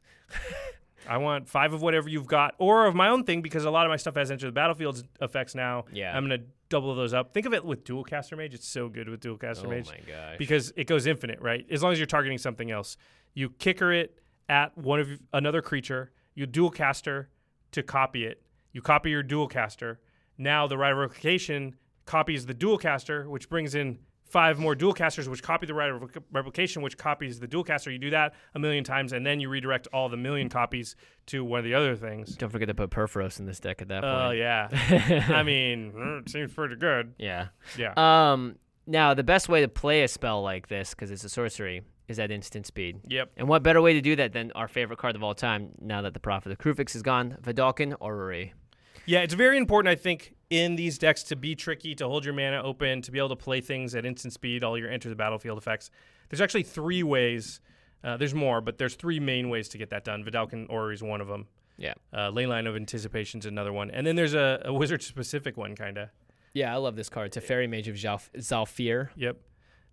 I want five of whatever you've got, or of my own thing, because a lot of my stuff has entered the battlefield effects now. Yeah. I'm gonna double those up. Think of it with Dualcaster Mage. It's so good with Dualcaster Oh mage. my gosh. because it goes infinite, right? As long as you're targeting something else, you kicker it at one of another creature. You Dualcaster to copy it. You copy your Dualcaster. Now the replication copies the Dualcaster, which brings in five more Dualcasters, which copy the Rite of Replication, which copies the Dualcaster. You do that a million times, and then you redirect all the million copies to one of the other things. Don't forget to put Purphoros in this deck at that point. Oh yeah, I mean, mm, it seems pretty good. yeah. Yeah. Um, now the best way to play a spell like this, because it's a sorcery, is at instant speed. yep. And what better way to do that than our favorite card of all time? Now that the Prophet of Kruphix is gone, Vedalken Orrery. Yeah, it's very important, I think, in these decks to be tricky, to hold your mana open, to be able to play things at instant speed, all your enter the battlefield effects. There's actually three ways. Uh, there's more, but there's three main ways to get that done. Vedalken Orrery is one of them. Yeah. Uh, Leyline of Anticipation is another one. And then there's a, a wizard specific one, kind of. Yeah, I love this card. Teferi Mage of Zalf- Zhalfir. Yep.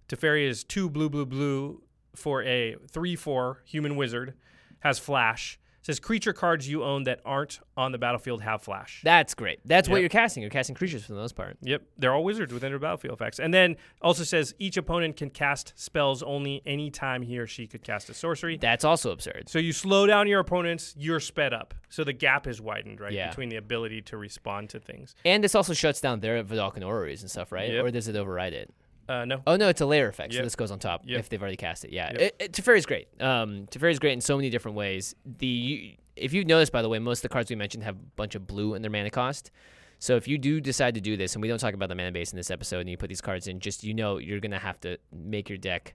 Teferi is two blue, blue, blue for a 3 4 human wizard, has flash. Says creature cards you own that aren't on the battlefield have flash. That's great. That's what you're casting. You're casting creatures for the most part. Yep, they're all wizards with enter battlefield effects. And then also says each opponent can cast spells only any time he or she could cast a sorcery. That's also absurd. So you slow down your opponents, you're sped up. So the gap is widened, right, Yeah. between the ability to respond to things. And this also shuts down their Vedalken Orreries and stuff, right? Yep. Or does it override it? Uh, no, Oh no, it's a layer effect. So this goes on top Yep. if they've already cast it. Yeah, Yep. it, it, Teferi's great. Um, Teferi's great in so many different ways. The if you've noticed, by the way, most of the cards we mentioned have a bunch of blue in their mana cost. So if you do decide to do this, and we don't talk about the mana base in this episode, and you put these cards in, just you know you're gonna have to make your deck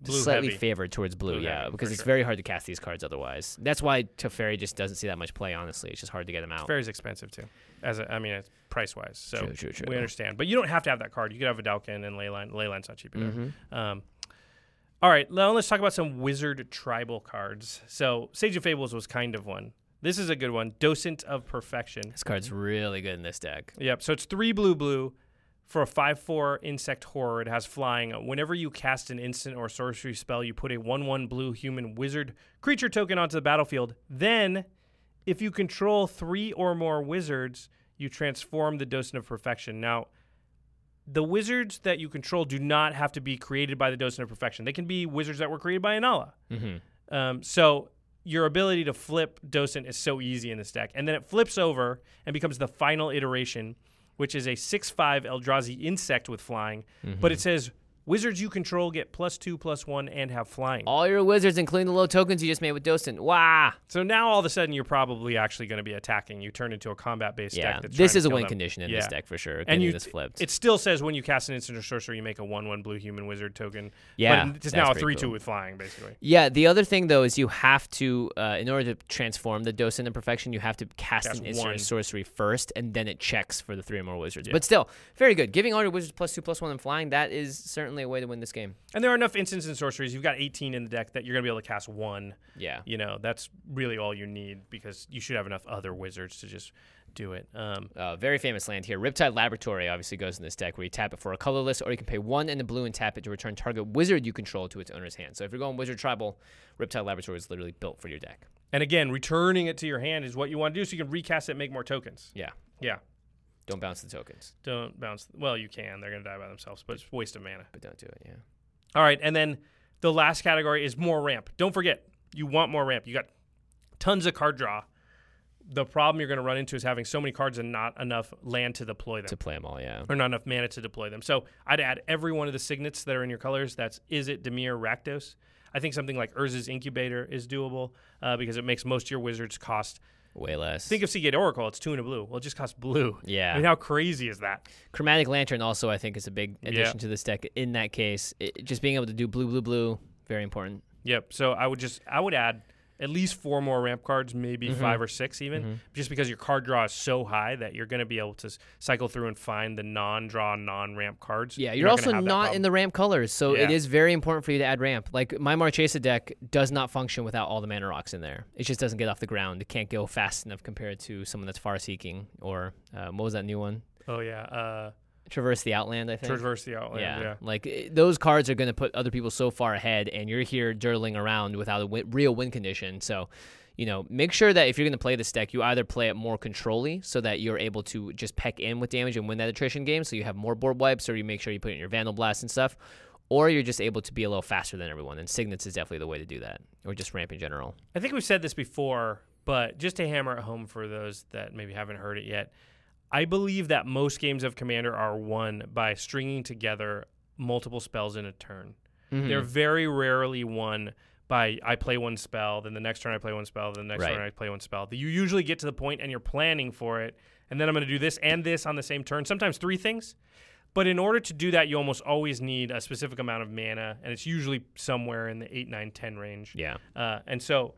Blue slightly heavy. favored towards blue. Blue yeah, heavy, because it's sure. very hard to cast these cards otherwise. That's why Teferi just doesn't see that much play. Honestly, it's just hard to get them out. Teferi's expensive too. As a, I mean, it's price wise. So True, true, true. we understand. But you don't have to have that card. You could have a Dalkin and Leyline. Leyline's not cheap either. Mm-hmm. Um, all right, now let's talk about some wizard tribal cards. So Sage of Fables was kind of one. This is a good one. Docent of Perfection. This card's really good in this deck. Yep. So it's three blue blue for a five four insect horror. It has flying. Whenever you cast an instant or sorcery spell, you put a one one blue human wizard creature token onto the battlefield. Then, if you control three or more wizards, you transform the Docent of Perfection. Now, the wizards that you control do not have to be created by the Docent of Perfection. They can be wizards that were created by Inalla. Mm-hmm. Um, so your ability to flip docent is so easy in this deck. And then it flips over and becomes the final iteration, which is a 6 5 Eldrazi insect with flying. But it says wizards you control get plus 2, plus 1, and have flying. All your wizards, including the low tokens you just made with Docent. Wow. So now all of a sudden you're probably actually going to be attacking. You turn into a combat based Yeah, deck. That's this is a win them. condition in Yeah. this deck for sure. And you, this flipped. it still says when you cast an instant or sorcery, you make a 1 1 blue human wizard token. Yeah, But it's now a pretty 3 2 with flying, basically. yeah, the other thing though is you have to, uh, in order to transform the Docent in Perfection, you have to cast, Cast an instant or one. sorcery first, and then it checks for the three or more wizards. Yeah. But still, very good. Giving all your wizards plus two, plus one, and flying, that is certainly a way to win this game. And there are enough instants and sorceries. You've got 18 in the deck that you're going to be able to cast one. Yeah. you know that's really all you need because you should have enough other wizards to just do it um, Uh, very famous land here. Riptide Laboratory obviously goes in this deck where you tap it for a colorless, or you can pay one in the blue and tap it to return target wizard you control to its owner's hand. So if you're going wizard tribal, Riptide Laboratory is literally built for your deck. and again returning it to your hand is what you want to do so you can recast it and make more tokens Yeah. yeah Don't bounce the tokens, don't bounce well you can they're going to die by themselves but it's a waste of mana but don't do it. Yeah. all right and then the last category is more ramp don't forget you want more ramp you got tons of card draw the problem you're going to run into is having so many cards and not enough land to deploy them To play them all, yeah. or not enough mana to deploy them. So I'd add every one of the signets that are in your colors. That's Is it Dimir Rakdos. I think something like Urza's Incubator is doable uh, because it makes most of your wizards cost. Way less. Think of Sea Gate Oracle; it's two and a blue. Well, it just costs blue. Yeah. I mean, how crazy is that? Chromatic Lantern also, I think, is a big addition Yeah. to this deck. In that case, it, just being able to do blue, blue, blue, very important. Yep. So I would just I would add at least four more ramp cards, maybe Mm-hmm. five or six even, just because your card draw is so high that you're going to be able to cycle through and find the non-draw, non-ramp cards. Yeah, You're you're, not also not in the ramp colors, so it Yeah. is very important for you to add ramp. Like my Marchesa deck does not function without all the mana rocks in there. It just doesn't get off the ground. It can't go fast enough compared to someone that's far seeking or uh, what was that new one? Oh yeah. Uh, Traverse the Outland, I think. Traverse the Outland. yeah. Yeah. like eh, those cards are going to put other people so far ahead, and you're here dirtling around without a win- real win condition. So, you know, make sure that if you're going to play this deck, you either play it more controlly so that you're able to just peck in with damage and win that attrition game, so you have more board wipes, or you make sure you put in your Vandalblast and stuff, or you're just able to be a little faster than everyone. And Signets is definitely the way to do that, or just ramp in general. I think we've said this before, but just to hammer it home for those that maybe haven't heard it yet, I believe that most games of Commander are won by stringing together multiple spells in a turn. Mm-hmm. They're very rarely won by I play one spell, then the next turn I play one spell, then the next Right. turn I play one spell. You usually get to the point and you're planning for it, and then I'm going to do this and this on the same turn, sometimes three things. But in order to do that, you almost always need a specific amount of mana, and it's usually somewhere in the 8, 9, 10 range. Yeah, Uh, and so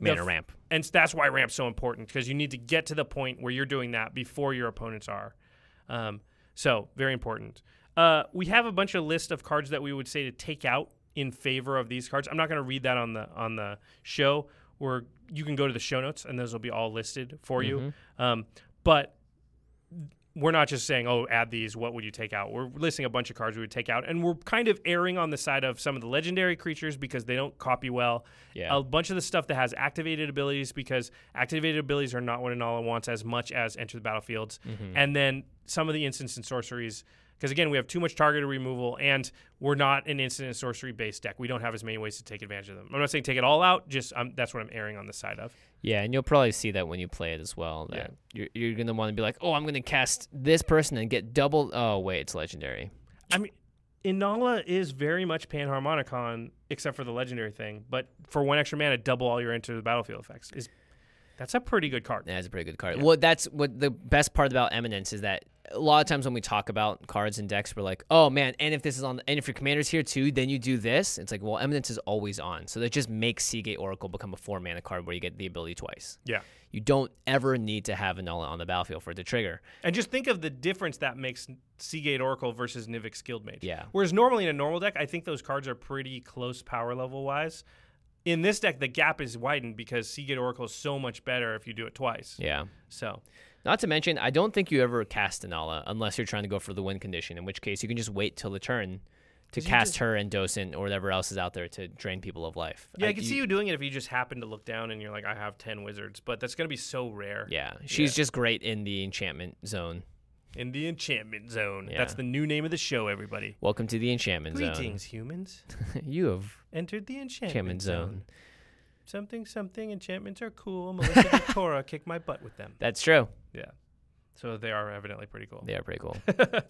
mana f- ramp. and that's why ramp's so important because you need to get to the point where you're doing that before your opponents are. Um, so very important. Uh, we have a bunch of list of cards that we would say to take out in favor of these cards. I'm not going to read that on the on the show. Where you can go to the show notes and those will be all listed for you. Um, but we're not just saying, oh, add these. What would you take out? We're listing a bunch of cards we would take out, and we're kind of erring on the side of some of the legendary creatures because they don't copy well. Yeah. A bunch of the stuff that has activated abilities because activated abilities are not what Inalla wants as much as enter the battlefields, mm-hmm. and then some of the instants and sorceries. Because again, we have too much targeted removal, and we're not an instant and sorcery based deck. We don't have as many ways to take advantage of them. I'm not saying take it all out. Just um, that's what I'm erring on the side of. Yeah, and you'll probably see that when you play it as well. That you're, you're gonna want to be like, oh, I'm gonna cast this person and get double. Oh wait, it's legendary. I mean, Inalla is very much Panharmonicon, except for the legendary thing. But for one extra mana, double all your enter the battlefield effects is that's a pretty good card. That's a pretty good card. Well, that's what the best part about Eminence is that a lot of times when we talk about cards and decks, we're like, oh man, and if this is on, and if your commander's here too, then you do this. It's like, well, Eminence is always on, so that just makes Sea Gate Oracle become a four mana card where you get the ability twice. Yeah. You don't ever need to have Inalla on the battlefield for it to trigger. And just think of the difference that makes Sea Gate Oracle versus Nivix Skilled Mage. Yeah. Whereas normally in a normal deck, I think those cards are pretty close power level wise. In this deck, the gap is widened because Sea Gate Oracle is so much better if you do it twice. Yeah. So Not to mention, I don't think you ever cast Inalla unless you're trying to go for the win condition, in which case you can just wait till the turn to cast just- her and Docent or whatever else is out there to drain people of life. yeah, I, can see you doing it if you just happen to look down and you're like, I have ten wizards, but that's gonna be so rare. Yeah, she's just great in the enchantment zone. In the enchantment zone. Yeah. That's the new name of the show, everybody. Welcome to the enchantment zone. Greetings, humans. you have Entered the enchantment, enchantment zone. zone. Something, something. Enchantments are cool. Melissa Victoria kicked my butt with them. That's true. Yeah. So they are evidently pretty cool. They are pretty cool.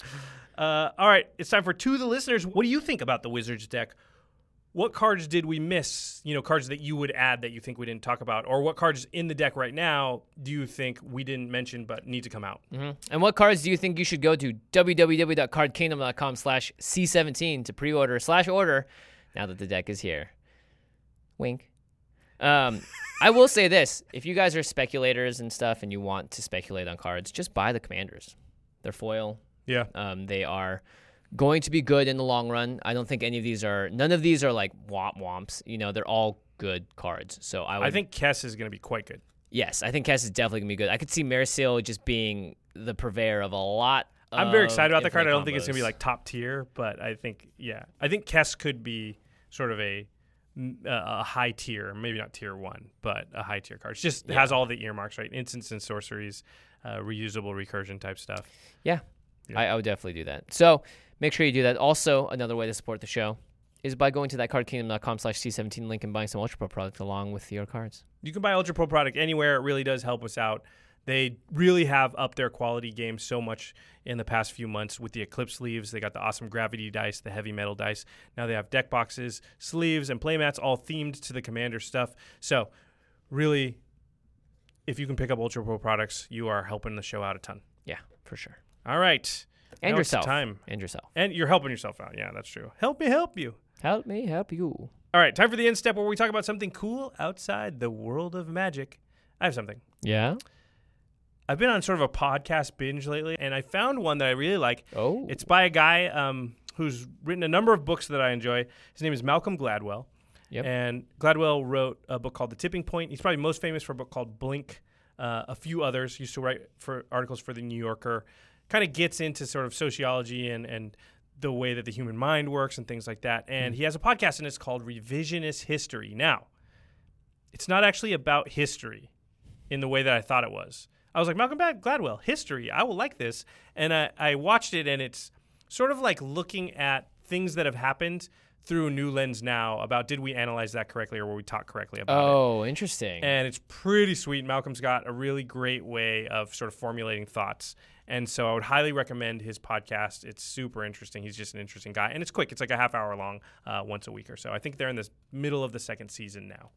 Uh, all right, it's time for two of the listeners. What do you think about the Wizards deck? What cards did we miss? You know, cards that you would add that you think we didn't talk about, or what cards in the deck right now do you think we didn't mention but need to come out? Mhm. And what cards do you think you should go to www.cardkingdom.com slash C17 to pre-order slash order now that the deck is here? Wink. Um, I will say this. If you guys are speculators and stuff and you want to speculate on cards, just buy the commanders. They're foil. Yeah. Um, they are going to be good in the long run. I don't think any of these are, none of these are like womp womps. You know, they're all good cards. So I would I think Kess is going to be quite good. Yes, I think Kess is definitely gonna be good. I could see Mairsil just being the purveyor of a lot. I'm very excited about the card. I don't think it's going to be like top tier, but I think, yeah. I think Kess could be sort of a a high tier, maybe not tier one, but a high tier card. It just has all the earmarks, right? Instants and sorceries, uh, reusable recursion type stuff. yeah. Yeah. I, I would definitely do that. So make sure you do that. Also, another way to support the show is by going to that cardkingdom.com slash C17 link and buying some Ultra Pro product along with your cards. You can buy Ultra Pro product anywhere. It really does help us out. They really have upped their quality game so much in the past few months with the Eclipse sleeves. They got the awesome gravity dice, the heavy metal dice. Now they have deck boxes, sleeves, and playmats all themed to the Commander stuff. So, really, if you can pick up Ultra Pro products, you are helping the show out a ton. Yeah, for sure. All right. And Now yourself. Time. And yourself. And you're helping yourself out. Yeah, that's true. Help me help you. Help me help you. All right, time for the end step where we talk about something cool outside the world of magic. I have something. Yeah. I've been on sort of a podcast binge lately, and I found one that I really like. Oh. It's by a guy um, who's written a number of books that I enjoy. His name is Malcolm Gladwell. Yep. And Gladwell wrote a book called The Tipping Point. He's probably most famous for a book called Blink. Uh, a few others. Used to write for articles for the New Yorker. Kind of gets into sort of sociology and and the way that the human mind works and things like that. And he has a podcast, and it's called Revisionist History. Now, it's not actually about history in the way that I thought it was. I was like, Malcolm Gladwell, history. I will like this. And I, I watched it, and it's sort of like looking at things that have happened through a new lens now about did we analyze that correctly or were we taught correctly about it. Oh, interesting. And it's pretty sweet. Malcolm's got a really great way of sort of formulating thoughts. And so I would highly recommend his podcast. It's super interesting. He's just an interesting guy. And it's quick, it's like a half hour long uh, once a week or so. I think they're in the middle of the second season now.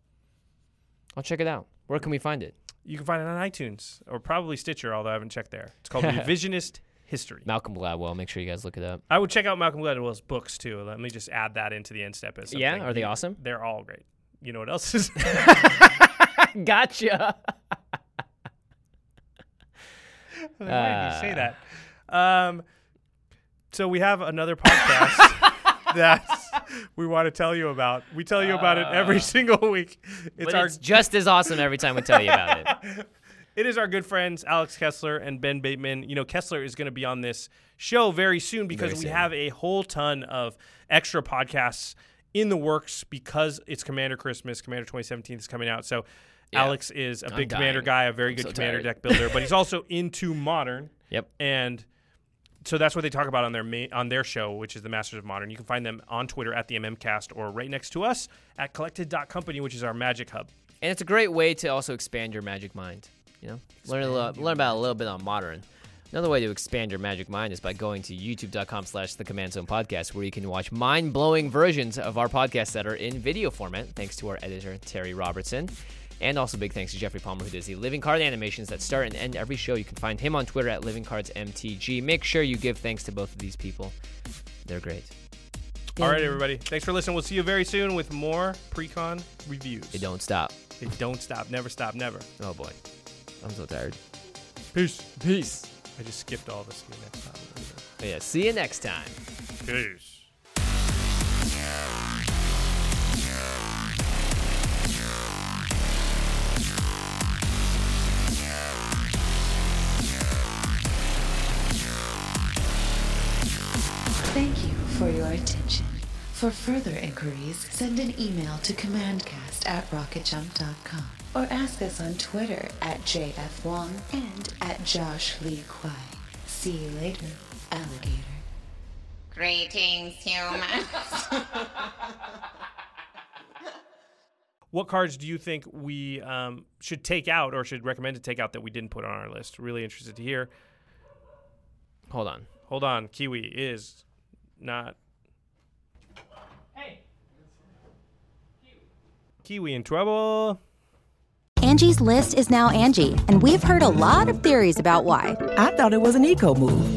I'll check it out. Where can we find it? You can find it on iTunes or probably Stitcher, although I haven't checked there. It's called Revisionist History. Malcolm Gladwell. Make sure you guys look it up. I would check out Malcolm Gladwell's books too. Let me just add that into the end step. As Yeah? Are they He- awesome? They're all great. You know what else is? gotcha. Why did you say Uh. that? Um, so we have another podcast that we want to tell you about. We tell you about it every uh, single week. It's our it's just as awesome every time we tell you about it. it is our good friends Alex Kessler and Ben Bateman. You know, Kessler is going to be on this show very soon because Very we soon. have a whole ton of extra podcasts in the works because it's Commander Christmas. Commander 2017 is coming out. So Yeah. Alex is a I'm big Commander guy, a very I'm good so Commander tired. deck builder, but he's also into Modern. Yep. And so that's what they talk about on their ma- on their show, which is the Masters of Modern. You can find them on Twitter at the MMCast or right next to us at Collected.company, which is our magic hub. And it's a great way to also expand your magic mind. You know, learn a little, learn about a little bit on modern. Another way to expand your magic mind is by going to youtube.com slash the command zone podcast where you can watch mind-blowing versions of our podcasts that are in video format thanks to our editor terry robertson and also big thanks to jeffrey palmer who does the living card animations that start and end every show you can find him on twitter at livingcardsmtg make sure you give thanks to both of these people they're great All right, everybody. Thanks for listening. We'll see you very soon with more pre-con reviews. they don't stop They don't stop. Never stop. Never. oh boy i'm so tired Peace. peace I just skipped all this. See you next time. Yeah see you next time Peace. Thank you for your attention. For further inquiries, send an email to commandcast at rocketjump.com or ask us on Twitter at JF Wong and at Josh Lee Kwai. See you later, alligator. Greetings, humans. What cards do you think we um, should take out or should recommend to take out that we didn't put on our list? Really interested to hear. hold on Hold on. Kiwi is not. Hey, Kiwi in trouble. Angie's list is now Angi, and we've heard a lot of theories about why. I thought it was an eco move.